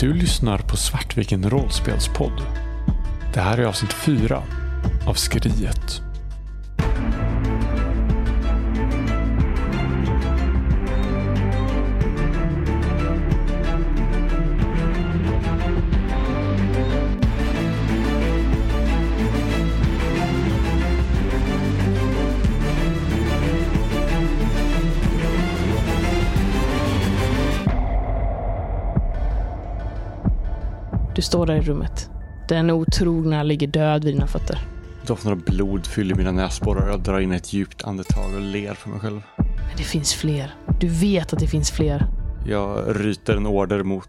Du lyssnar på Svartviken rollspelspodd. Det här är avsnitt 4 av Skriet. Står där i rummet. Den otrogna ligger död vid dina fötter. Doften av blod fyller mina näsborrar. Jag drar in ett djupt andetag och ler för mig själv. Men det finns fler. Du vet att det finns fler. Jag ryter en order mot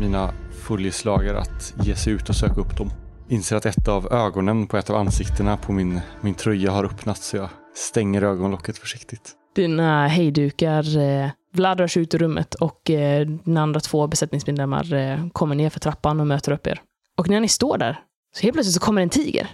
mina följeslagare att ge sig ut och söka upp dem. Inser att ett av ögonen på ett av ansiktena på min, min tröja har öppnats så jag stänger ögonlocket försiktigt. Dina hejdukar eh, Vlad ut ur rummet och eh, de andra två besättningsmedlemmar eh, kommer ner för trappan och möter upp er. Och när ni står där, så helt plötsligt så kommer en tiger.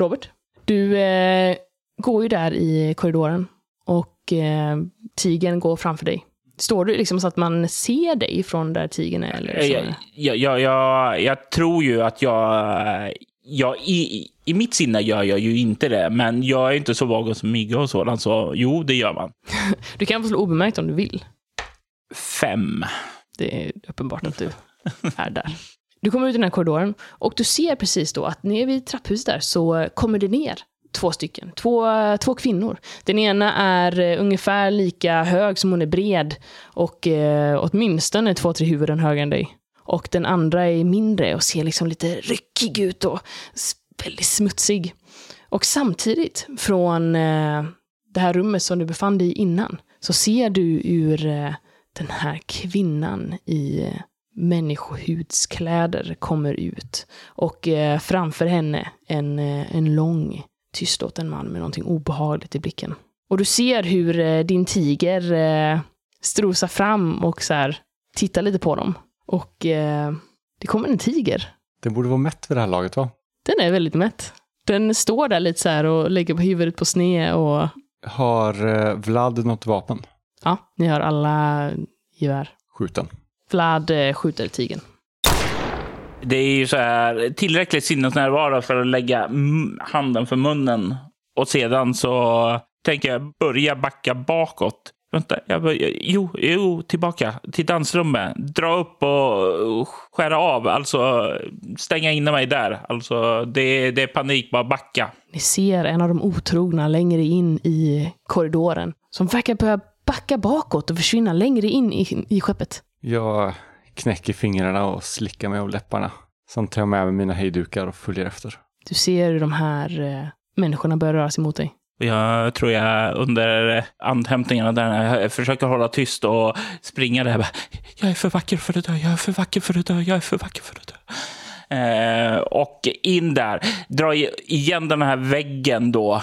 Robert, du eh, går ju där i korridoren och eh, tigern går framför dig. Står du liksom så att man ser dig från där tigern är? Eller så? Jag, jag, jag, jag, jag tror ju att jag... jag i, I mitt sinne gör jag ju inte det, men jag är inte så vag och smyga och sådant, så jo, det gör man. Du kan få slå obemärkt om du vill. Fem. Det är uppenbart att du är där. Du kommer ut i den här korridoren och du ser precis då att nere vid trapphuset där så kommer det ner två stycken. Två, två kvinnor. Den ena är eh, ungefär lika hög som hon är bred och eh, åtminstone två, tre huvuden högre än dig. Och den andra är mindre och ser liksom lite ryckig ut och väldigt smutsig. Och samtidigt från eh, det här rummet som du befann dig i innan så ser du ur eh, den här kvinnan i eh, människohudskläder kommer ut. Och framför henne en, en lång, tystlåten man med någonting obehagligt i blicken. Och du ser hur din tiger strosar fram och så här, tittar lite på dem. Och eh, det kommer en tiger. Den borde vara mätt vid det här laget va? Den är väldigt mätt. Den står där lite så här och lägger på huvudet på sned och Har eh, Vlad något vapen? ja, ni har alla gevär. Skjuten. Vlad eh, skjuter tigern. Det är ju så här tillräckligt sinnesnärvaro för att lägga handen för munnen och sedan så tänker jag börja backa bakåt. Vänta, jag börjar, jo, jo, tillbaka till dansrummet. Dra upp och skära av, alltså stänga in mig där. Alltså det, det är panik, bara backa. Ni ser en av de otrogna längre in i korridoren som verkar börja backa bakåt och försvinna längre in i, i skeppet. Jag knäcker fingrarna och slickar mig av läpparna. Sen tar jag med mig mina hejdukar och följer efter. Du ser hur de här eh, människorna börjar röra sig mot dig. Jag tror jag under andhämtningarna där jag försöker hålla tyst och springa där. Bara, jag är för vacker för att dö, jag är för vacker för att dö, jag är för vacker för att dö. Eh, och in där, dra igen den här väggen då.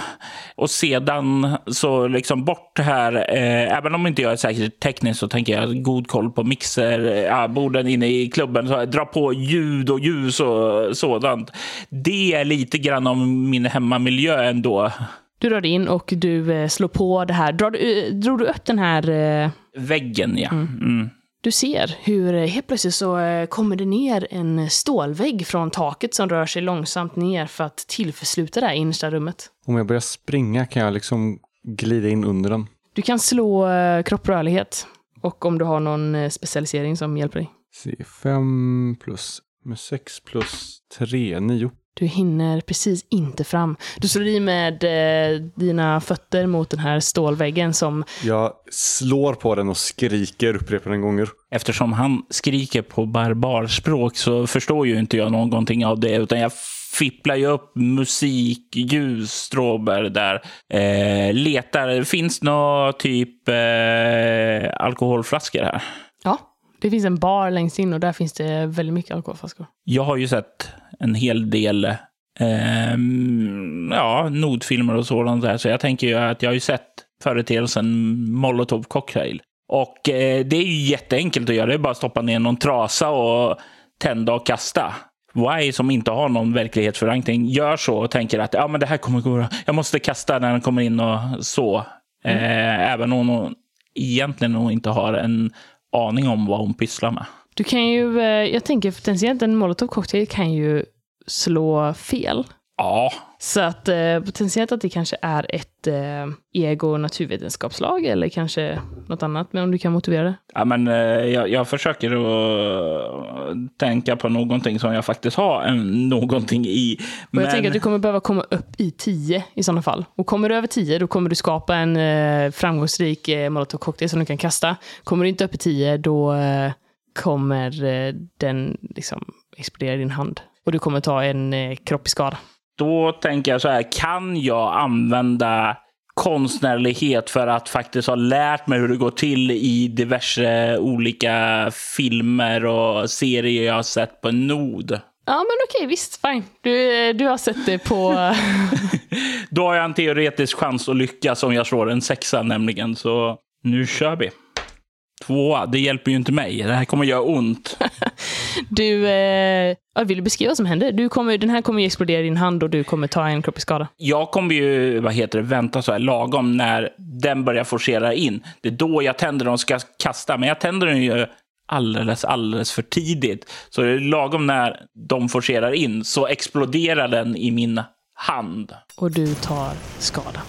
Och sedan så liksom bort här, eh, även om inte jag är säkert teknisk så tänker jag god koll på mixer, eh, ja, borden inne i klubben. Så dra på ljud och ljus och sådant. Det är lite grann om min hemmamiljö ändå. Du drar in och du eh, slår på det här. Drar du, eh, drog du upp den här... Eh, Väggen, ja. Mm. du ser hur helt plötsligt så kommer det ner en stålvägg från taket som rör sig långsamt ner för att tillförsluta det här innersta rummet. Om jag börjar springa kan jag liksom glida in under den. Du kan slå kropprörlighet. Och om du har någon specialisering som hjälper dig. Se, fem plus med sex plus tre, nio. Du hinner precis inte fram. Du slår i med eh, dina fötter mot den här stålväggen som... Jag slår på den och skriker upprepade gånger. Eftersom han skriker på barbarspråk så förstår ju inte jag någonting av det. Utan jag fipplar ju upp musik, ljus, stråber där. Eh, letar. Finns nå typ eh, alkoholflaskor här? Ja, det finns en bar längst in och där finns det väldigt mycket alkoholflaskor. Jag har ju sett en hel del ehm, ja, nodfilmer och sådant där. Så jag tänker ju att jag har ju sett företeelsen molotov cocktail. Och eh, det är ju jätteenkelt att göra. Det är bara att stoppa ner någon trasa och tända och kasta. Why som inte har någon verklighetsförankring gör så och tänker att ja, men det här kommer gå bra. Jag måste kasta när den kommer in och så. Eh, även om hon egentligen nog inte har en aning om vad hon pysslar med. Du kan ju, eh, jag tänker potentiellt en molotov cocktail kan ju slå fel. Ja, Så att eh, potentiellt att det kanske är ett eh, ego naturvetenskapslag eller kanske något annat. Men om du kan motivera det. ja men eh, jag, jag försöker att tänka på någonting som jag faktiskt har en, någonting i. Och jag tänker att du kommer behöva komma upp i 10 i sådana fall. Och kommer du över 10 då kommer du skapa en eh, framgångsrik eh, molotov cocktail som du kan kasta. Kommer du inte upp i 10 då eh, kommer eh, den liksom explodera i din hand. Och du kommer ta en eh, kropp i skada. Då tänker jag så här, kan jag använda konstnärlighet för att faktiskt ha lärt mig hur det går till i diverse olika filmer och serier jag har sett på nod? Ja, men okej, visst, fine. Du, eh, du har sett det på... Då har jag en teoretisk chans att lyckas om jag slår en sexa nämligen. Så nu kör vi. Tvåa, det hjälper ju inte mig. Det här kommer göra ont. Du, eh, vill du beskriva vad som händer? Du kommer, den här kommer ju explodera i din hand och du kommer ta en kropp i skada. Jag kommer ju, vad heter det, vänta så här lagom när den börjar forcera in. Det är då jag tänder den och ska kasta. Men jag tänder den ju alldeles, alldeles för tidigt. Så det är lagom när de forcerar in så exploderar den i min hand. Och du tar skada.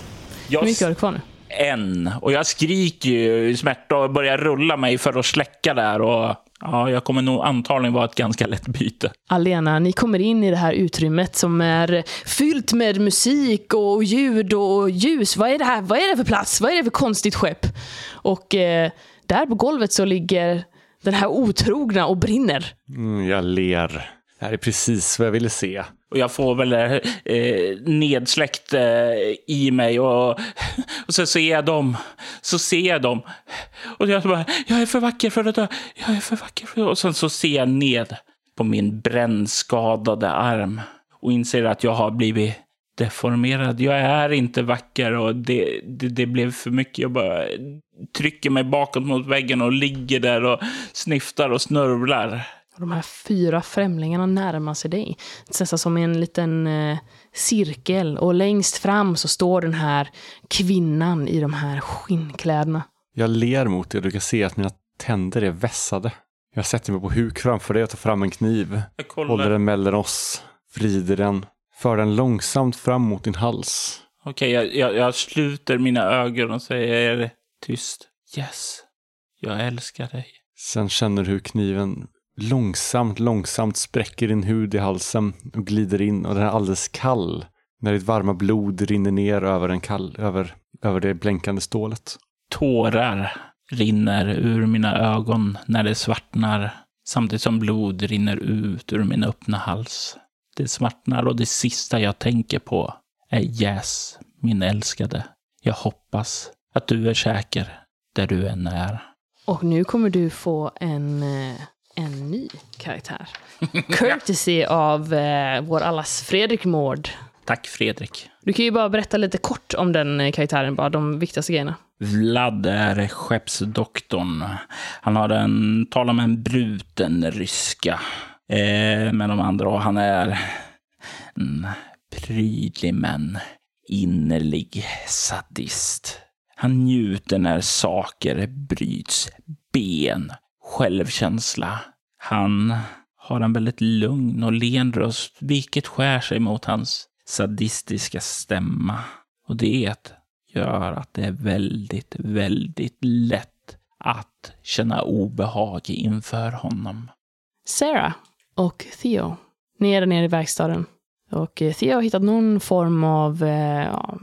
Jag Hur mycket har du kvar nu? en. Och jag skriker ju i smärta och börjar rulla mig för att släcka där. Och ja, jag kommer nog antagligen vara ett ganska lätt byte. Alena, ni kommer in i det här utrymmet som är fyllt med musik och ljud och ljus. Vad är det här? Vad är det för plats? Vad är det för konstigt skepp? Och eh, där på golvet så ligger den här otrogna och brinner. Mm, jag ler. Det här är precis vad jag ville se. Och jag får väl eh, nedsläckt eh, i mig och, och så ser jag dem. Så ser jag dem. Och jag bara, jag är för vacker för att dö. Jag är för vacker för att dö. Och sen så ser jag ned på min brännskadade arm och inser att jag har blivit deformerad. Jag är inte vacker och det, det, det blev för mycket. Jag bara trycker mig bakåt mot väggen och ligger där och snyftar och snörvlar. Och de här fyra främlingarna närmar sig dig. Nästan som i en liten eh, cirkel. Och längst fram så står den här kvinnan i de här skinnkläderna. Jag ler mot det och du kan se att mina tänder är vässade. Jag sätter mig på huk framför dig och tar fram en kniv. Håller den mellan oss, vrider den, för den långsamt fram mot din hals. Okej, jag, jag, jag sluter mina ögon och säger tyst. Yes, jag älskar dig. Sen känner du hur kniven långsamt, långsamt spräcker din hud i halsen och glider in och den är alldeles kall. När ditt varma blod rinner ner över, den kall, över, över det blänkande stålet. Tårar rinner ur mina ögon när det svartnar. Samtidigt som blod rinner ut ur min öppna hals. Det svartnar och det sista jag tänker på är Yes, min älskade. Jag hoppas att du är säker där du än är. Och nu kommer du få en, eh, en ny karaktär. Courtesy av eh, vår allas Fredrik Mård. Tack Fredrik. Du kan ju bara berätta lite kort om den eh, karaktären, bara de viktigaste grejerna. Vlad är skeppsdoktorn. Han har en, talar med en bruten ryska eh, med de andra och han är en prydlig men innerlig sadist. Han njuter när saker bryts. Ben, självkänsla. Han har en väldigt lugn och len röst, vilket skär sig mot hans sadistiska stämma. Och det gör att det är väldigt, väldigt lätt att känna obehag inför honom. Sarah och Theo. Ni är där nere i verkstaden. Och eh, Theo har hittat någon form av eh, ja,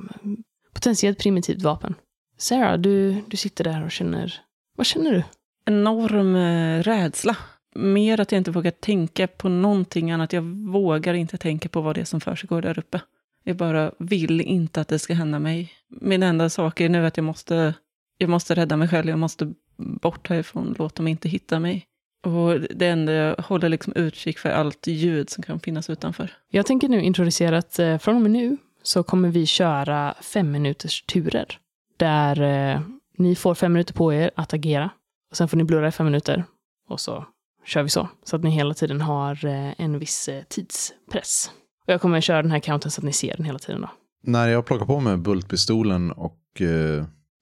potentiellt primitivt vapen. Sarah, du, du sitter där och känner... Vad känner du? enorm eh, rädsla. Mer att jag inte vågar tänka på någonting annat. Jag vågar inte tänka på vad det är som försiggår där uppe. Jag bara vill inte att det ska hända mig. Min enda sak är nu att jag måste, jag måste rädda mig själv. Jag måste bort härifrån. Låt dem inte hitta mig. Och det enda jag håller liksom utkik för allt ljud som kan finnas utanför. Jag tänker nu introducera att eh, från och med nu så kommer vi köra fem minuters turer. Där eh, ni får fem minuter på er att agera. Och sen får ni blurra i fem minuter. Och så kör vi så. Så att ni hela tiden har eh, en viss eh, tidspress. Och jag kommer köra den här counten så att ni ser den hela tiden då. När jag plockar på mig bultpistolen och eh,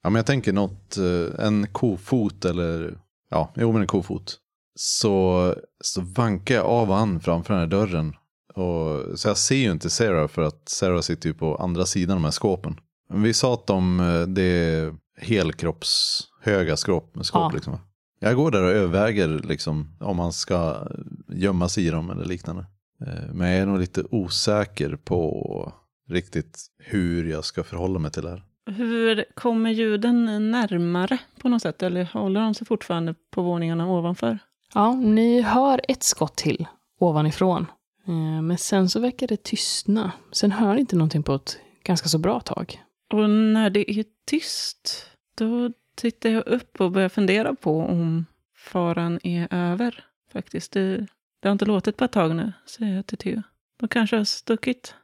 ja, men jag tänker något, en kofot eller ja, jo men en kofot. så, så vankar jag av han framför den här dörren. Och, så jag ser ju inte Sarah för att Sarah sitter ju på andra sidan de här skåpen. Men vi sa att de, det är helkroppshöga skåp. Skåp, Ja. liksom. Jag går där och överväger liksom, om man ska gömma sig i dem eller liknande. Eh, Men jag är nog lite osäker på riktigt hur jag ska förhålla mig till det här. Hur kommer ljuden närmare på något sätt? Eller håller de sig fortfarande på våningarna ovanför? Ja, ni hör ett skott till ovanifrån. Eh, Men sen så verkar det tystna. Sen hör ni inte någonting på ett ganska så bra tag. Och när det är tyst, då tittar jag upp och börjar fundera på om faran är över. Faktiskt. Det, det har inte låtit på ett tag nu, säger jag till Theo. De kanske har stuckit.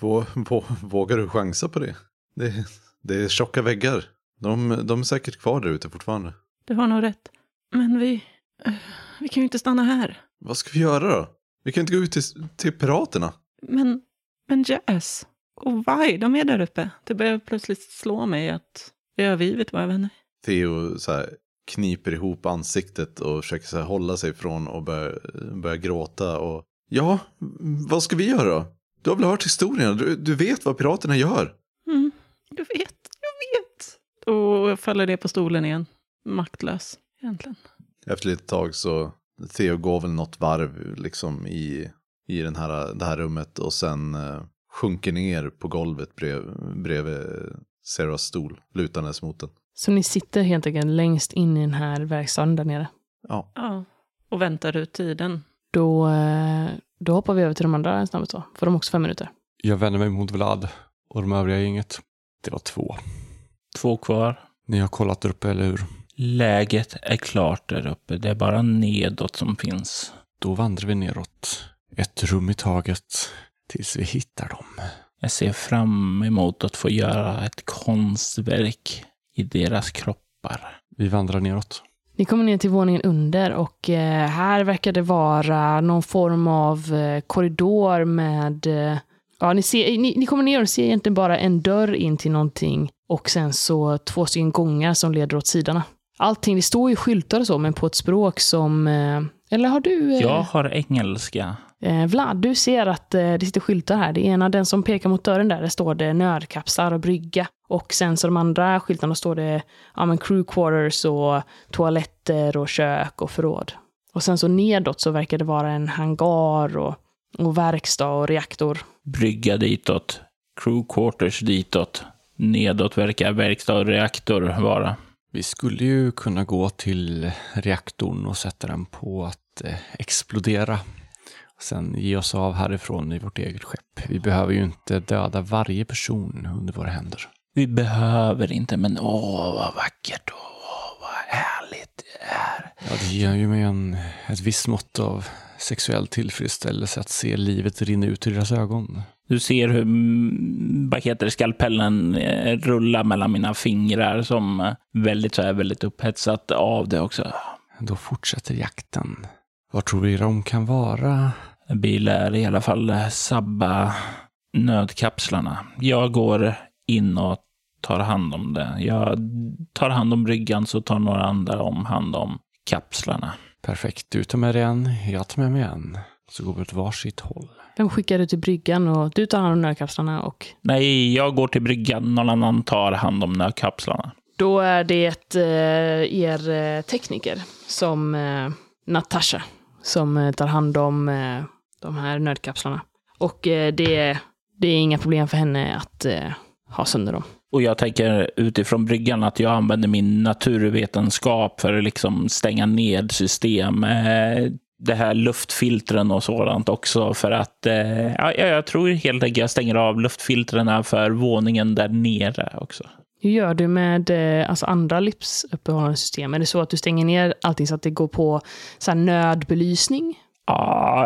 Vå, vå, vågar du chansa på det? det? Det är tjocka väggar. De, de är säkert kvar där ute fortfarande. Du har nog rätt. Men vi... Vi kan ju inte stanna här. Vad ska vi göra då? Vi kan inte gå ut till, till piraterna. Men, men Jazz och Vi, de är där uppe. Det börjar plötsligt slå mig att det är övergivet våra vänner. Theo så här, kniper ihop ansiktet och försöker så här, hålla sig från och börja, börja gråta. Och... Ja, vad ska vi göra då? Du har väl hört historien? Du, du vet vad piraterna gör? Mm, jag vet, jag vet. Och jag faller ner på stolen igen. Maktlös, egentligen. Efter ett tag så Theo går väl något varv liksom i, i den här, det här rummet och sen eh, sjunker ner på golvet brev, bredvid Sarahs stol, lutandes mot den. Så ni sitter helt enkelt längst in i den här verkstaden där nere. Ja, Ja. Och väntar ut tiden. Då, eh, då hoppar vi över till de andra snabbt då. Får de också fem minuter. Jag vänder mig mot Vlad och de övriga gänget. Det var två. Två kvar. Ni har kollat där uppe, eller hur? Läget är klart där uppe. Det är bara nedåt som finns. Då vandrar vi neråt. Ett rum i taget. Tills vi hittar dem. Jag ser fram emot att få göra ett konstverk i deras kroppar. Vi vandrar neråt. Ni kommer ner till våningen under och eh, här verkar det vara någon form av eh, korridor med... Eh, ja, ni, ser, ni, ni kommer ner och ser egentligen bara en dörr in till någonting och sen så två stycken gångar som leder åt sidorna. Allting, det står ju skyltar och så, men på ett språk som... Eller har du... Jag har engelska. Eh, Vlad, du ser att eh, det sitter skyltar här. Det ena, den som pekar mot dörren där, där står det nödkapslar och brygga. Och sen så de andra skyltarna står det ja, men crew quarters och toaletter och kök och förråd. Och sen så nedåt så verkar det vara en hangar och, och verkstad och reaktor. Brygga ditåt. Crew quarters ditåt. Nedåt verkar verkstad och reaktor vara. Vi skulle ju kunna gå till reaktorn och sätta den på att eh, explodera. Och sen ge oss av härifrån i vårt eget skepp. Vi behöver ju inte döda varje person under våra händer. Vi behöver inte, men åh vad vackert. Åh vad härligt det är. Ja, det ger ju mig en, ett visst mått av sexuell tillfredsställelse att se livet rinna ut ur deras ögon. Du ser hur, mm, vad skalpellen eh, rullar mellan mina fingrar som eh, väldigt så här, väldigt upphetsat av det också. Då fortsätter jakten. Var tror vi de kan vara? Vi lär i alla fall eh, sabba nödkapslarna. Jag går in och tar hand om det. Jag tar hand om bryggan så tar några andra om hand om kapslarna. Perfekt, du tar med dig en, jag tar med mig en. Så går vi åt varsitt håll. Vem skickar du till bryggan och du tar hand om nödkapslarna och Nej, jag går till bryggan. Någon annan tar hand om nödkapslarna. Då är det eh, er eh, tekniker som eh, Natasha som tar hand om eh, de här nödkapslarna. Och det, det är inga problem för henne att ha sönder dem. Och jag tänker utifrån bryggan att jag använder min naturvetenskap för att liksom stänga ned system. Eh, Det här luftfiltren och sådant också för att eh, ja, jag tror helt enkelt jag stänger av luftfiltren för våningen där nere också. Hur gör du med eh, alltså andra livsuppehållande system? Är det så att du stänger ner allting så att det går på så här, nödbelysning?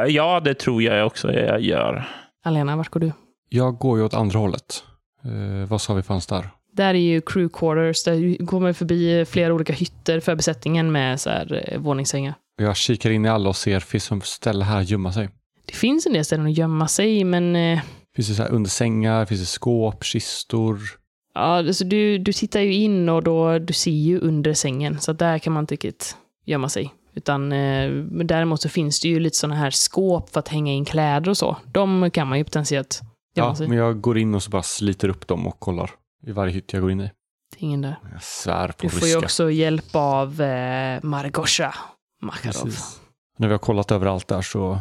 Ja, det tror jag också jag gör. Alena, vart går du? Jag går ju åt andra hållet. Eh, vad sa vi fanns där? Där är ju crew quarters, där går man förbi flera olika hytter för besättningen med så här, eh, våningssängar. Jag kikar in i alla och ser, finns det ställe här att gömma sig? Det finns en del ställen att gömma sig, men eh, Finns det så här under sängar, finns det skåp, kistor? ja, alltså du, du tittar ju in och då, du ser ju under sängen, så där kan man inte riktigt gömma sig. Utan eh, däremot så finns det ju lite sådana här skåp för att hänga in kläder och så. De kan man ju potentiellt Ja, men jag går in och så bara sliter upp dem och kollar i varje hytt jag går in i. Det är ingen där. Jag svär på Du får ju ryska. också hjälp av eh, Margosha Makarov. Precis. När vi har kollat överallt där så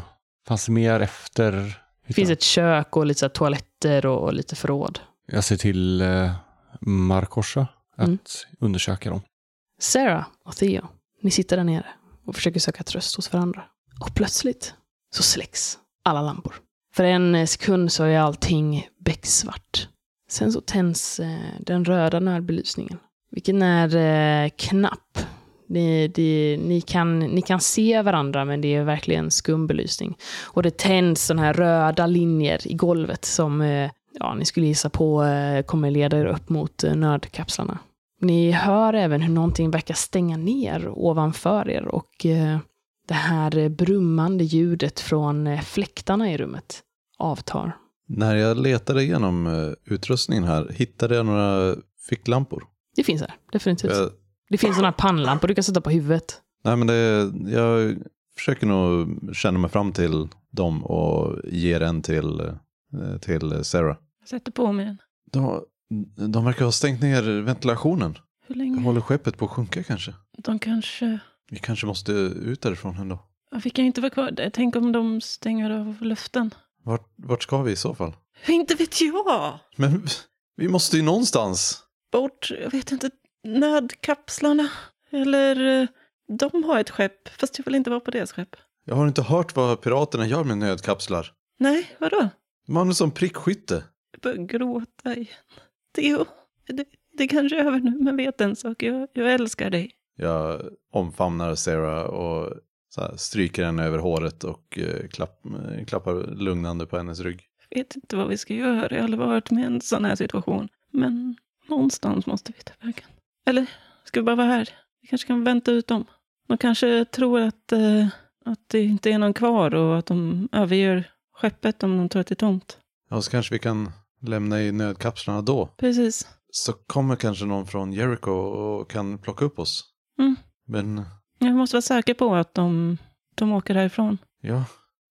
fanns det mer efter Det finns ett kök och lite så toaletter och, och lite förråd. Jag ser till eh, Markosha att Mm. undersöka dem. Sarah och Theo, ni sitter där nere och försöker söka tröst hos varandra. Och plötsligt så släcks alla lampor. För en sekund så är allting becksvart. Sen så tänds eh, den röda nödbelysningen. Vilken är eh, knapp. Ni, det, ni, kan, ni kan se varandra men det är verkligen skum belysning. Och det tänds sådana här röda linjer i golvet som eh, ja, ni skulle gissa på kommer leda er upp mot nödkapslarna. Ni hör även hur någonting verkar stänga ner ovanför er och det här brummande ljudet från eh, fläktarna i rummet avtar. När jag letade igenom eh, utrustningen här hittade jag några ficklampor. Det finns här, definitivt. Jag, Det finns sådana här pannlampor du kan sätta på huvudet. nej men det, jag försöker nog känna mig fram till dem och ger en till, eh, till Sarah. Jag sätter på mig en. De, de verkar ha stängt ner ventilationen. Hur länge? Håller skeppet på att sjunka kanske? De kanske... Vi kanske måste ut därifrån ändå. Vi kan inte vara kvar där. Tänk om de stänger av luften. Vart, vart ska vi i så fall? Inte vet jag! Men vi måste ju någonstans. Bort, jag vet inte, nödkapslarna. Eller eh, de har ett skepp, fast jag vill inte vara på deras skepp. Jag har inte hört vad piraterna gör med nödkapslar. Nej, vadå? Man är som prickskytte. Jag börjar gråta igen. Theo, det, det kanske är över nu, men vet en sak. Jag, jag älskar dig. Jag omfamnar Sarah och här, stryker henne över håret och eh, klapp, eh, klappar lugnande på hennes rygg. Jag vet inte vad vi ska göra. Jag har aldrig varit med i en sån här situation. Men någonstans måste vi ta vägen. Eller ska vi bara vara här? Vi kanske kan vänta ut dem. De kanske tror att, eh, att det inte är någon kvar och att de överger skeppet om de tror att det är tomt. Ja, så kanske vi kan lämna i nödkapslarna då. Precis. Så kommer kanske någon från Jericho och kan plocka upp oss. Mm. Men, Jag måste vara säker på att de, de åker härifrån. ja,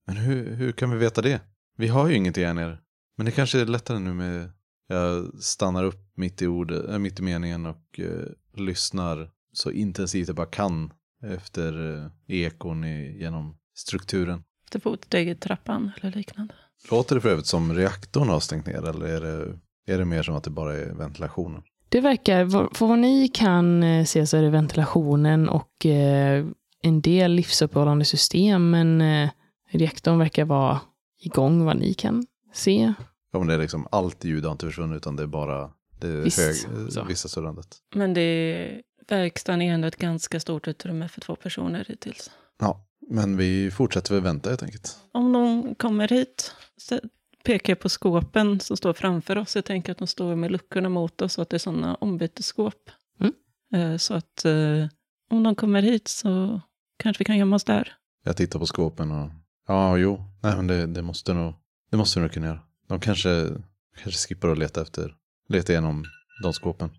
men hur, hur kan vi veta det? Vi har ju ingenting här nere. Men det kanske är lättare nu med... Jag stannar upp mitt i, ordet, äh, mitt i meningen och eh, lyssnar så intensivt jag bara kan efter eh, ekon i, genom strukturen. Efter fotsteg i trappan eller liknande. Låter det för övrigt som reaktorn har stängt ner eller är det, är det mer som att det bara är ventilationen? Det verkar, för vad ni kan eh, se så är det ventilationen och eh, en del livsuppehållande system, men eh, reaktorn verkar vara igång vad ni kan se. Ja, men det är liksom allt ljud har inte försvunnit utan det är bara det är Visst, hög, så. vissa surrandet. Men det verkstaden är ändå ett ganska stort utrymme för två personer hittills. Ja, men vi fortsätter väl vänta helt enkelt. Om de kommer hit pekar jag på skåpen som står framför oss. Jag tänker att de står med luckorna mot oss och att det är sådana ombytesskåp. Mm. Eh, Så att eh, om de kommer hit så kanske vi kan gömma oss där. Jag tittar på skåpen och ja, jo, nej men det, det måste nog, det måste vi nog kunna göra. De kanske, kanske skippar att leta efter, leta igenom de skåpen.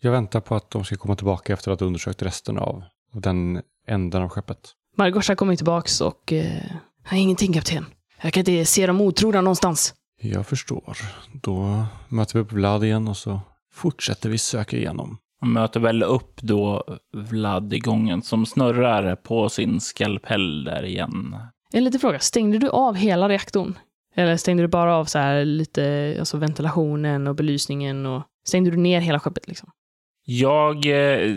Jag väntar på att de ska komma tillbaka efter att ha undersökt resten av av den änden av skeppet. Margosha kommer tillbaks och... Eh, ingenting kapten. Jag kan inte se dem otrogna någonstans. Jag förstår. Då möter vi upp Vlad igen och så fortsätter vi söka igenom. Man möter väl upp då Vlad i gången som snurrar på sin skalpell där igen. En liten fråga, stängde du av hela reaktorn? Eller stängde du bara av så här lite, alltså ventilationen och belysningen och stängde du ner hela skeppet liksom? Jag, eh,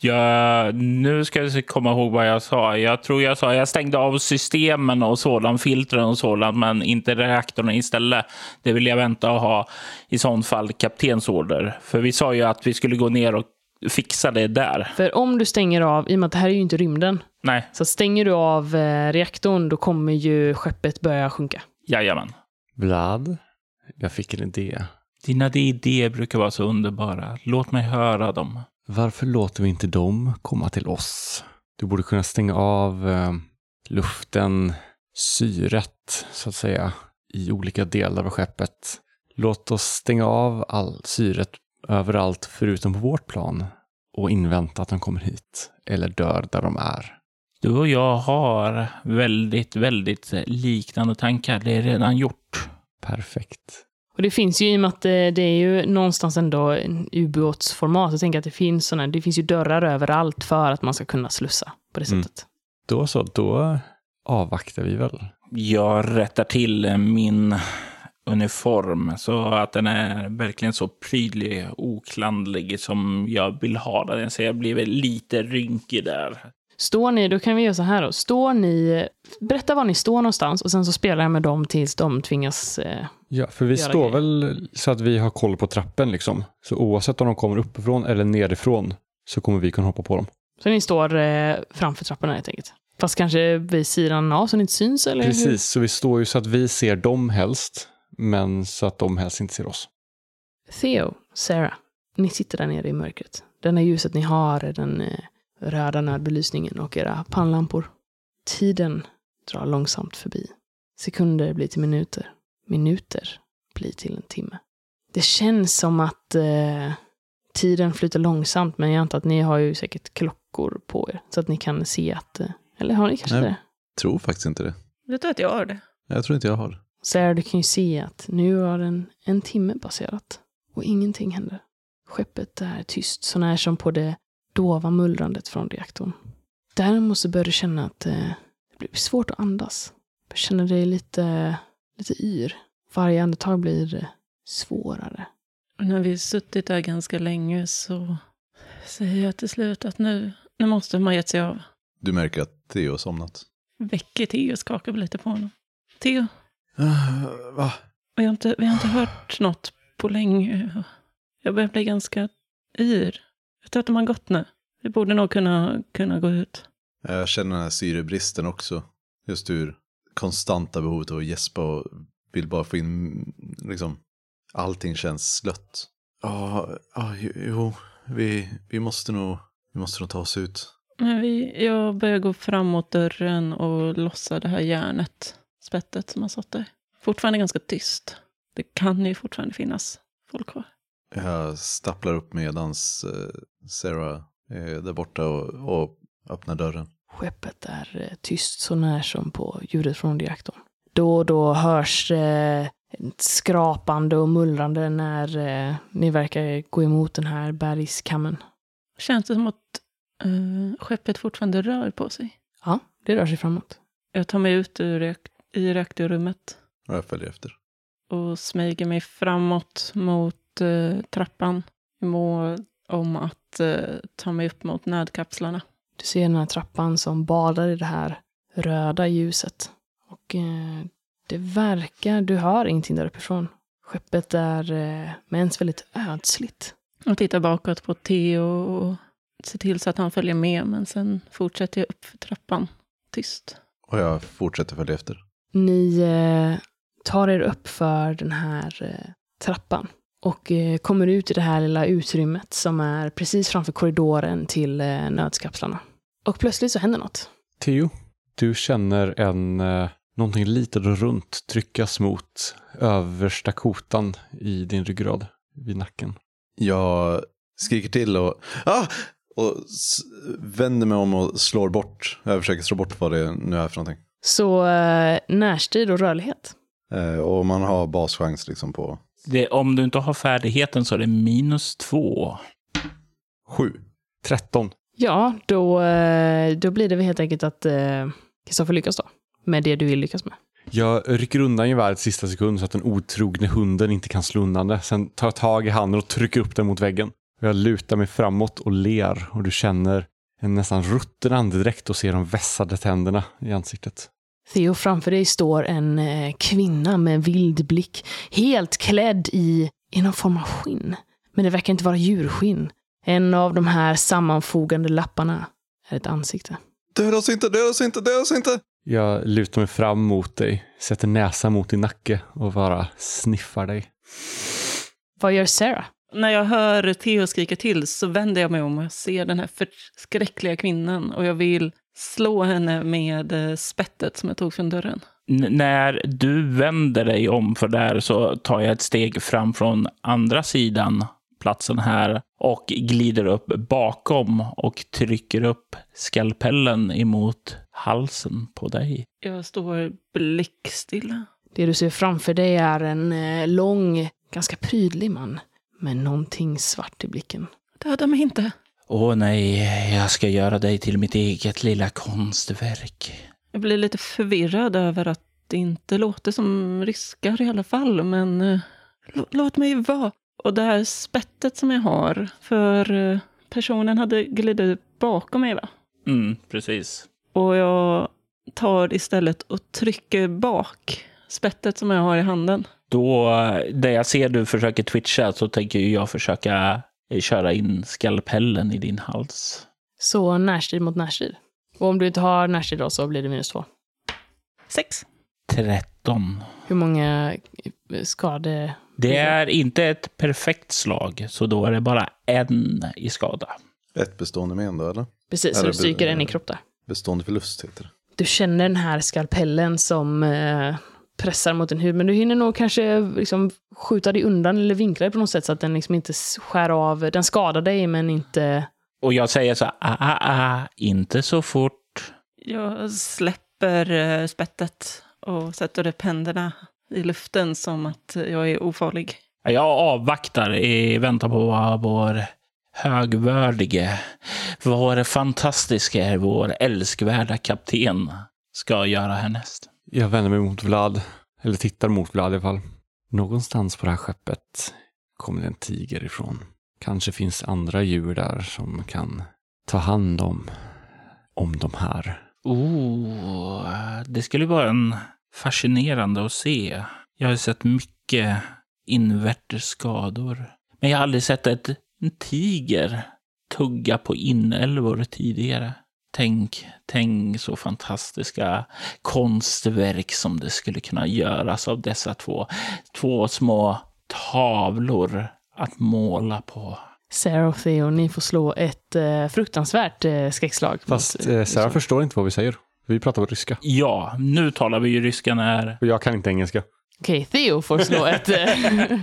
jag... Nu ska jag komma ihåg vad jag sa. Jag tror jag sa jag stängde av systemen och sådant, filtren och sådant, men inte reaktorn istället. Det vill jag vänta och ha i sånt fall kaptens order. För vi sa ju att vi skulle gå ner och fixa det där. För om du stänger av, i och med att det här är ju inte rymden, Nej, så stänger du av eh, reaktorn då kommer ju skeppet börja sjunka. jajamän. Vlad, jag fick en idé. Dina idéer brukar vara så underbara. Låt mig höra dem. Varför låter vi inte dem komma till oss? Du borde kunna stänga av eh, luften, syret, så att säga, i olika delar av skeppet. Låt oss stänga av all syret överallt förutom på vårt plan och invänta att de kommer hit eller dör där de är. Du och jag har väldigt, väldigt liknande tankar. Det är redan gjort. Perfekt. Och det finns ju i och med att det, det är ju någonstans ändå en ubåtsformat. Jag tänker att det finns såna, det finns ju dörrar överallt för att man ska kunna slussa på det Mm. sättet. Då så, då avvaktar vi väl. Jag rättar till min uniform så att den är verkligen så prydlig och oklandlig som jag vill ha den. Så jag blir väl lite rynkig där. Står ni, då kan vi göra så här då. Står ni, berätta var ni står någonstans och sen så spelar jag med dem tills de tvingas... Eh, Ja, för vi står grejer. väl så att vi har koll på trappen liksom. Så oavsett om de kommer uppifrån eller nerifrån så kommer vi kunna hoppa på dem. så ni står eh, framför trapporna helt enkelt. Fast kanske vid sidan av så ni inte syns eller? hur? Precis, så vi står ju så att vi ser dem helst, men så att de helst inte ser oss. Theo, Sarah, ni sitter där nere i mörkret. Denna ljuset ni har är den eh, röda nödbelysningen och era pannlampor. Tiden drar långsamt förbi. Sekunder blir till minuter. Minuter blir till en timme. Det känns som att eh, tiden flyter långsamt, men jag antar att ni har ju säkert klockor på er, så att ni kan se att... Eh, eller har ni kanske Nej. det? Tror faktiskt inte det. Jag tror att jag har det. Jag tror inte jag har. Sarah, du kan ju se att nu har en, en timme passerat och ingenting händer. Skeppet är tyst, så när som på det dova mullrandet från reaktorn. Däremot så börjar du känna att eh, det blir svårt att andas. Du känner dig lite, lite yr. Varje andetag blir svårare. Och när vi suttit där ganska länge så säger jag till slut att nu, nu måste man gett sig av. Du märker att Theo har somnat. Väcker Theo och skakar lite på honom. Theo, Uh, va? vi har inte, vi har inte hört något på länge. Jag börjar bli ganska yr. Jag tror att de har gått nu. Vi borde nog kunna, kunna gå ut. Jag känner den här syrebristen också. Just ur konstanta behovet av att gäspa och vill bara få in, liksom, allting känns slött. Ja, ja, jo, jo, vi, vi måste nog, vi måste nog ta oss ut. Men vi, jag börjar gå fram mot dörren och lossa det här järnet, spettet som har satt där. Fortfarande ganska tyst. Det kan ju fortfarande finnas folk kvar. Jag stapplar upp medans eh, Sarah är där borta och, och öppnar dörren. Skeppet är eh, tyst så när som på ljudet från reaktorn. Då och då hörs eh, skrapande och mullrande när eh, ni verkar gå emot den här bergskammen. Känns det som att eh, skeppet fortfarande rör på sig? Ja, det rör sig framåt. Jag tar mig ut ur reak- i reaktorrummet jag följer efter. och smyger mig framåt mot eh, trappan i mål om att eh, ta mig upp mot nödkapslarna. Du ser den här trappan som badar i det här röda ljuset. Och eh, det verkar, du hör ingenting där uppifrån. Skeppet är eh, mens väldigt ödsligt. Jag tittar bakåt på Theo och ser till så att han följer med, men sen fortsätter jag upp för trappan. Tyst. Och jag fortsätter följa efter. Ni eh, tar er upp för den här eh, trappan och eh, kommer ut i det här lilla utrymmet som är precis framför korridoren till eh, nödskapslarna. Och plötsligt så händer något. Theo, du känner en, eh, någonting litet och runt tryckas mot översta kotan i din ryggrad, vid nacken. Jag skriker till och, ah! och vänder mig om och slår bort. Jag försöker slå bort vad det nu är för någonting. Så eh, närstrid och rörlighet. Eh, och man har baschans liksom på Det, om du inte har färdigheten så är det minus två. sju. 13. Ja, då, eh, då blir det väl helt enkelt att eh, Kristoffer lyckas då. Med det du vill lyckas med. Jag rycker undan geväret sista sekund så att den otrogne hunden inte kan slå undan det. Sen tar jag tag i handen och trycker upp den mot väggen. Jag lutar mig framåt och ler och du känner en nästan rutten andedräkt och ser de vässade tänderna i ansiktet. Theo, framför dig står en eh, kvinna med vild blick. Helt klädd i, i någon form av skinn. Men det verkar inte vara djurskinn. En av de här sammanfogande lapparna är ett ansikte. Döda oss inte, döda oss inte, döda oss inte! Jag lutar mig fram mot dig, sätter näsan mot din nacke och bara sniffar dig. Vad gör Sarah? När jag hör Theo skrika till så vänder jag mig om och jag ser den här förskräckliga kvinnan och jag vill slå henne med eh, spettet som jag tog från dörren. N- när du vänder dig om för där så tar jag ett steg fram från andra sidan platsen här och glider upp bakom och trycker upp skalpellen emot halsen på dig. Jag står blickstilla. Det du ser framför dig är en eh, lång, ganska prydlig man med någonting svart i blicken. Döda mig inte. Åh nej, jag ska göra dig till mitt eget lilla konstverk. Jag blir lite förvirrad över att det inte låter som ryskar i alla fall, men eh, lå- låt mig vara. Och det här spettet som jag har, för eh, personen hade glidit bakom mig, va? Mm, precis. Och jag tar istället och trycker bak spettet som jag har i handen. Då, där jag ser du försöker twitcha så tänker jag försöka eh, köra in skalpellen i din hals. Så närstrid mot närstrid. Och om du inte har närstrid då så blir det minus två. Sex. 13. Hur många eh, skade... Det är inte ett perfekt slag, så då är det bara en i skada. Ett bestående men då, eller? Precis, så Eller du stryker en i kropp där. Bestående förlust heter det. Du känner den här skalpellen som eh, pressar mot din hud, men du hinner nog kanske liksom skjuta dig undan eller vinkla dig på något sätt så att den liksom inte skär av. Den skadar dig, men inte... Och jag säger så här, ah, ah, ah, inte så fort. Jag släpper eh, spettet och sätter upp händerna i luften som att jag är ofarlig. Jag avvaktar i väntan på vad vår högvördige, vår fantastiska, vår älskvärda kapten ska göra härnäst. Jag vänder mig mot Vlad, eller tittar mot Vlad i alla fall. Någonstans på det här skeppet kommer det en tiger ifrån. Kanske finns andra djur där som kan ta hand om, om de här. Oh, det skulle vara en fascinerande att se. Jag har sett mycket invärtes skador. Men jag har aldrig sett ett, en tiger tugga på inälvor tidigare. Tänk, tänk så fantastiska konstverk som det skulle kunna göras av dessa två, två små tavlor att måla på. Sarah och Theo, ni får slå ett eh, fruktansvärt eh, skräckslag. Fast mot, eh, Sarah förstår inte vad vi säger. Vi pratar på ryska. Ja, nu talar vi ju ryska när... Och jag kan inte engelska. Okej, Theo får slå ett... eh,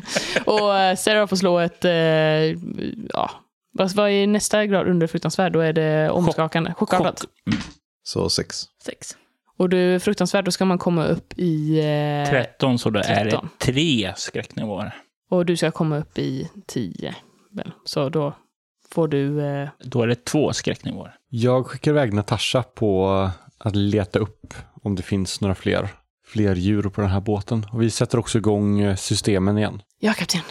och eh, Sarah får slå ett... eh, ja, vad vad är nästa grad under fruktansvärd? Då är det omskakande. Chockartat. Chock. Så sex. Sex. Och du fruktansvärd, då ska man komma upp i... Eh, 13, så det är det 13. tre skräcknivåer. och du ska komma upp i 10. Väl. Så då får du... Eh, Då är det två skräcknivåer. Jag skickar iväg Natasha på att leta upp om det finns några fler, fler djur på den här båten. Och vi sätter också igång eh, systemen igen. ja, kapten.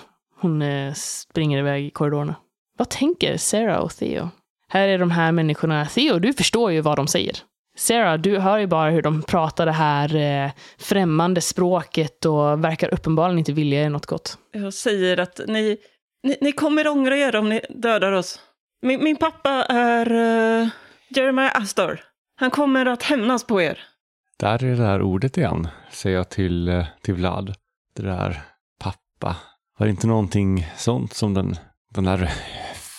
Hon eh, springer iväg i korridorerna. Vad tänker Sarah och Theo? Här är de här människorna. Theo, du förstår ju vad de säger. Sarah, du hör ju bara hur de pratar det här eh, främmande språket och verkar uppenbarligen inte vilja er något gott. Jag säger att ni, ni, ni kommer ångra er om ni dödar oss. Min, min pappa är uh, Jeremiah Astor. Han kommer att hämnas på er. Där är det där ordet igen, säger jag till, eh, till Vlad. Det där pappa. Var det inte någonting sånt som den, den där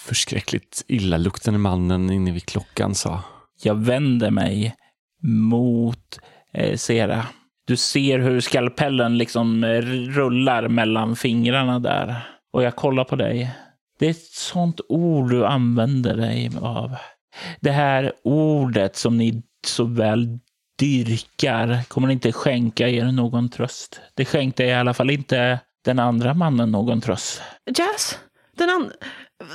förskräckligt illaluktande mannen inne vid klockan sa? Jag vänder mig mot eh, Sera. Du ser hur skalpellen liksom eh, rullar mellan fingrarna där. Och jag kollar på dig. Det är ett sånt ord du använder dig av. Det här ordet som ni så väl dyrkar kommer inte skänka er någon tröst. Det skänkte i alla fall inte den andra mannen någon tröst. Jazz? Den and...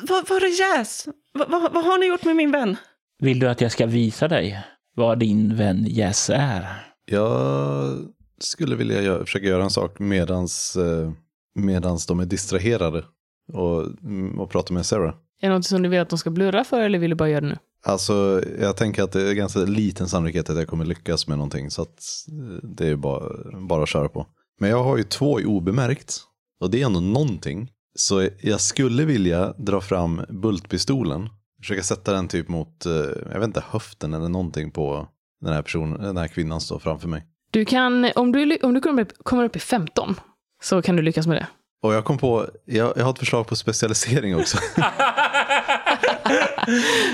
Vad var det va, vad har ni gjort med min vän? Vill du att jag ska visa dig vad din vän Jess är? Jag skulle vilja gö- försöka göra en sak medans, eh, medans de är distraherade och, mm, och prata med Sarah. Är det något som du vill att de ska blurra för eller vill du bara göra det nu? Alltså, jag tänker att det är ganska liten sannolikhet att jag kommer lyckas med någonting. Så att eh, det är bara, bara att köra på. Men jag har ju två i obemärkt. Och det är ändå någonting. Så jag skulle vilja dra fram bultpistolen. Försöka sätta den typ mot, eh, jag vet inte, höften eller någonting på den här personen, den här kvinnan står framför mig. Du kan, om du, om du kommer, upp, kommer upp i 15 så kan du lyckas med det. Och jag kom på, jag, jag har ett förslag på specialisering också.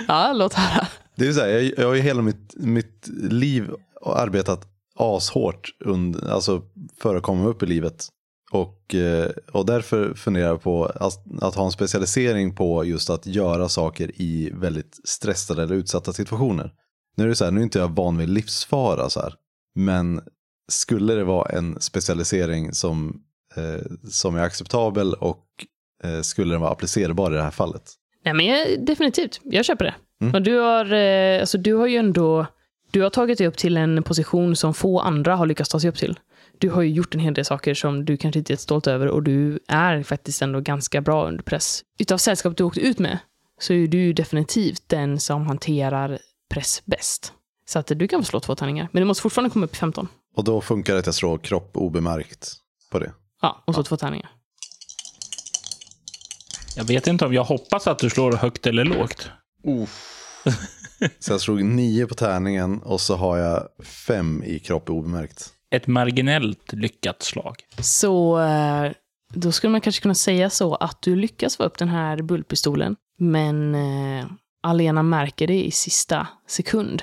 Ja, låt höra. Det är så här, jag, jag har ju hela mitt, mitt liv arbetat ashårt under, alltså för att komma upp i livet. Och, eh, och därför funderar jag på att, att ha en specialisering på just att göra saker i väldigt stressade eller utsatta situationer. Nu är det så här, nu är inte jag van vid livsfara så här. Men skulle det vara en specialisering som, eh, som är acceptabel och eh, skulle den vara applicerbar i det här fallet? Nej, men jag, definitivt. Jag köper det. Mm. Och du, har, eh, alltså, du har ju ändå du har tagit dig upp till en position som få andra har lyckats ta sig upp till. Du har ju gjort en hel del saker som du kanske inte är stolt över och du är faktiskt ändå ganska bra under press. Utav sällskapet du åkte ut med så är du definitivt den som hanterar press bäst. Så att du kan få slå två tärningar, men du måste fortfarande komma upp i 15. Och då funkar det att jag slår kropp obemärkt på det. Ja, och så två tärningar. Jag vet inte om jag hoppas att du slår högt eller lågt. Så jag slog nio på tärningen och så har jag fem i kropp obemärkt. Ett marginellt lyckat slag. Så eh, då skulle man kanske kunna säga så att du lyckas få upp den här bullpistolen, men eh, Alena märker det i sista sekund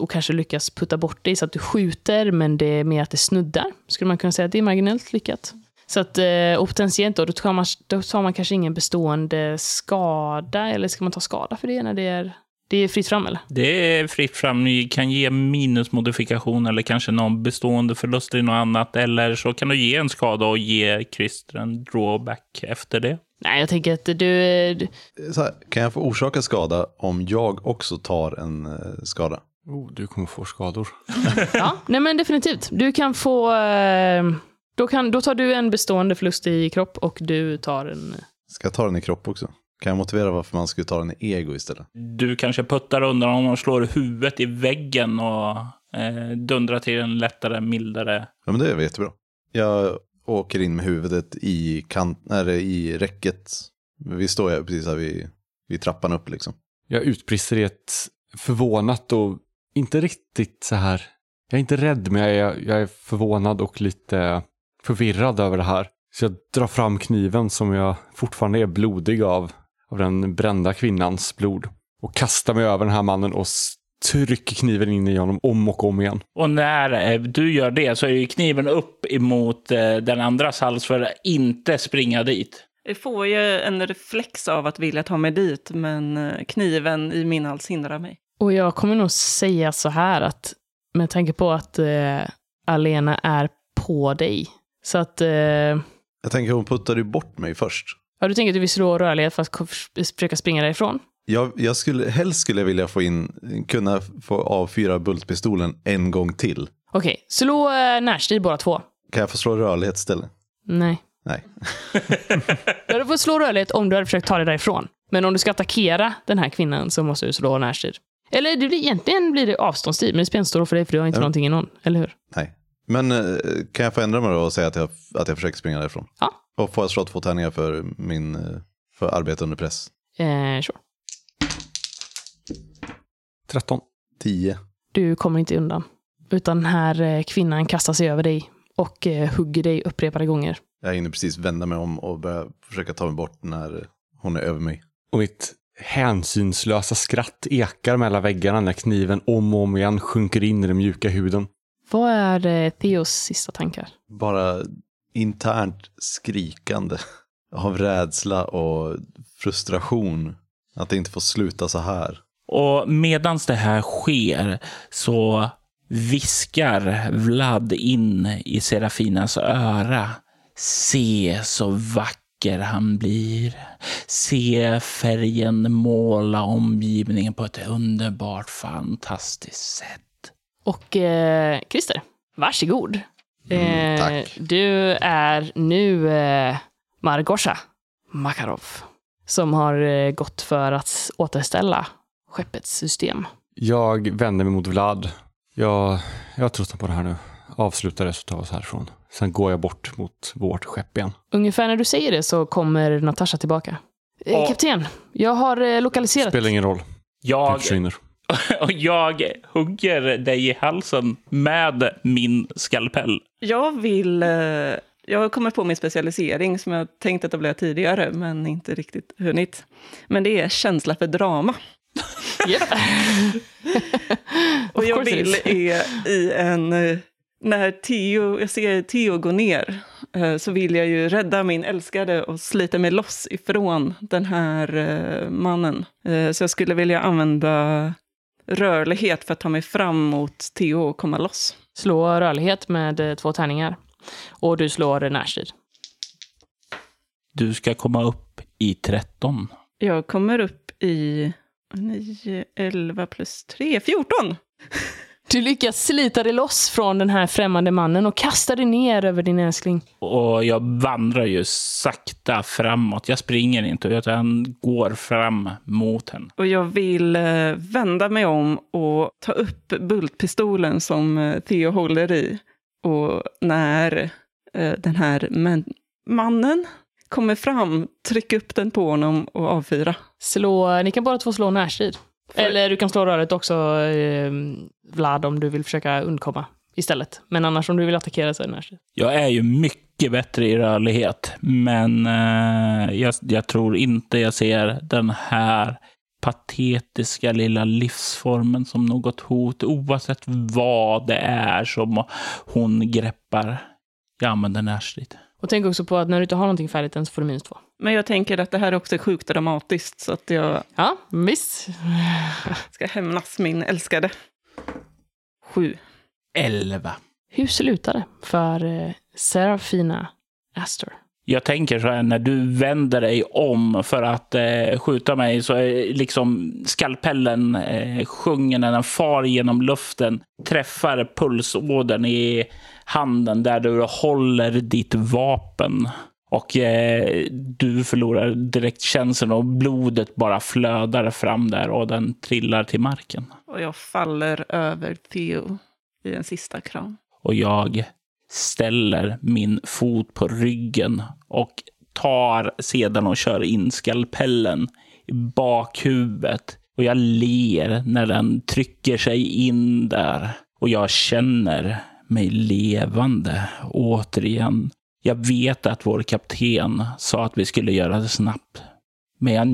och kanske lyckas putta bort dig så att du skjuter, men det är mer att det snuddar. Skulle man kunna säga att det är marginellt lyckat. Så att, eh, och potentiellt då, då tar, man, då tar man kanske ingen bestående skada, eller ska man ta skada för det när det är, det är fritt fram eller? Det är fritt fram. Ni kan ge minusmodifikation eller kanske någon bestående förlust i något annat. Eller så kan du ge en skada och ge Christer en drawback efter det. Nej, jag tänker att du, du Så här, kan jag få orsaka skada om jag också tar en eh, skada? Oh, du kommer få skador. Ja, nej men definitivt. Du kan få... eh, Då, kan, då tar du en bestående förlust i kropp och du tar en... Ska jag ta den i kropp också? Kan jag motivera varför man skulle ta den i ego istället? Du kanske puttar undan honom och slår huvudet i väggen och eh, dundrar till en lättare, mildare... Ja, men det är jättebra. Jag åker in med huvudet i, kant, eller i räcket. Vi står ju precis här vid, vid trappan upp liksom. Jag utbrister i ett förvånat och inte riktigt så här. Jag är inte rädd, men jag är, jag är förvånad och lite förvirrad över det här. Så jag drar fram kniven som jag fortfarande är blodig av, av den brända kvinnans blod. Och kastar mig över den här mannen och trycker kniven in i honom om och om igen. Och när eh, du gör det så är ju kniven upp emot eh, den andras hals för att inte springa dit. Jag får ju en reflex av att vilja ta mig dit, men eh, kniven i min hals hindrar mig. Och jag kommer nog säga så här att med tanke på att eh, Alena är på dig. Så att... Eh, Jag tänker hon puttade ju bort mig först. Ja, du tänker att du vill slå rörlighet för att försöka springa därifrån? Jag, jag skulle, helst skulle jag vilja få in, kunna få avfyra bultpistolen en gång till. Okej, slå eh, närstrid båda två. Kan jag få slå rörlighet istället? Nej. Nej. Du hade fått slå rörlighet om du hade försökt ta dig därifrån. Men om du ska attackera den här kvinnan så måste du slå närstrid. Eller det blir, egentligen blir det avståndsstrid, men det spelar inte stor roll för dig för du har inte Ja. någonting i någon, eller hur? Nej. Men eh, kan jag få ändra mig då och säga att jag, att jag försöker springa därifrån? Ja. Och får jag slå två tärningar för min eh, för arbete under press? Eh, sure. 13. 10. Du kommer inte undan. Utan den här eh, kvinnan kastar sig över dig och hugger dig upprepade gånger. Jag hinner precis vända mig om och börja försöka ta mig bort när hon är över mig. Och mitt hänsynslösa skratt ekar mellan väggarna när kniven om och om igen sjunker in i den mjuka huden. Vad är eh, Theos sista tankar? Bara internt skrikande av rädsla och frustration. Att det inte får sluta så här. Och medans det här sker så viskar Vlad in i Serafinas öra. Se så vacker han blir. Se färgen måla omgivningen på ett underbart, fantastiskt sätt. Och eh, Christer, varsågod. Mm, Eh, tack. Du är nu eh, Margosha Makarov som har eh, gått för att återställa skeppets system. Jag vänder mig mot Vlad. Jag, jag har tröttnat på det här nu. Avslutar det så tar vi oss härifrån. Sen går jag bort mot vårt skepp igen. Ungefär när du säger det så kommer Natasha tillbaka. Eh. Kapten, jag har eh, lokaliserat... Spelar ingen roll. Jag, försvinner. och jag hugger dig i halsen med min skalpell. Jag vill... eh, Jag har kommit på min specialisering som jag tänkt etablera tidigare, men inte riktigt hunnit. Men det är känsla för drama. Och jag vill är i en... eh, När Theo, jag ser Theo gå ner eh, så vill jag ju rädda min älskade och slita mig loss ifrån den här mannen. Så jag skulle vilja använda rörlighet för att ta mig fram mot Theo och komma loss. Slå rörlighet med eh, två tärningar. Och du slår närstrid. Du ska komma upp i 13. Jag kommer upp i 9, 11 plus 3, 14! Du lyckas slita dig loss från den här främmande mannen och kasta dig ner över din älskling. Och jag vandrar ju sakta framåt. Jag springer inte, utan går fram mot henne. Och jag vill eh, vända mig om och ta upp bultpistolen som eh, Theo håller i. Och när eh, den här man mannen kommer fram, tryck upp den på honom och avfyra. Slå, ni kan båda två slå närstrid. För- Eller du kan slå rörligt också, eh, Vlad, om du vill försöka undkomma istället. Men annars om du vill attackera så är det närstrid. Jag är ju mycket bättre i rörlighet, men eh, jag, jag tror inte jag ser den här patetiska lilla livsformen som något hot, oavsett vad det är som hon greppar. Jag använder närstrid. Och tänk också på att när du inte har någonting färdigt än så får du minus två. Men jag tänker att det här är också sjukt dramatiskt, så att jag Ja, visst. ska hämnas min älskade. Sju. Elva. Hur slutar det för eh, Serafina Astor? Jag tänker så här, när du vänder dig om för att eh, skjuta mig så är liksom skalpellen eh, sjunger när den far genom luften, träffar pulsådern i handen där du håller ditt vapen. Och eh, du förlorar direkt känslan och blodet bara flödar fram där och den trillar till marken. Och jag faller över Theo i en sista kram. och jag ställer min fot på ryggen och tar sedan och kör in skalpellen i bakhuvudet. Och jag ler när den trycker sig in där. Och jag känner mig levande återigen. Jag vet att vår kapten sa att vi skulle göra det snabbt. Men jag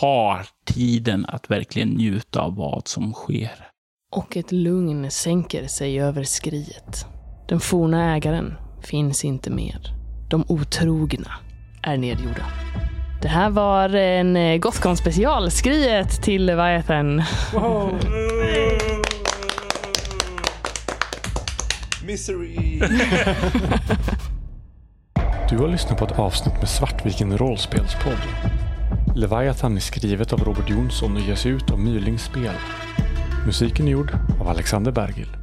tar tiden att verkligen njuta av vad som sker. Och ett lugn sänker sig över skriet. Den forna ägaren finns inte mer. De otrogna är nedgjorda. Det här var en eh, Gothcon special, skriet till Leviathan. Misery! Du har lyssnat på ett avsnitt med Svartviken rollspelspodd. Leviathan är skrivet av Robert Jonsson och ges ut av Mylings spel. Musiken är gjord av Alexander Bergil.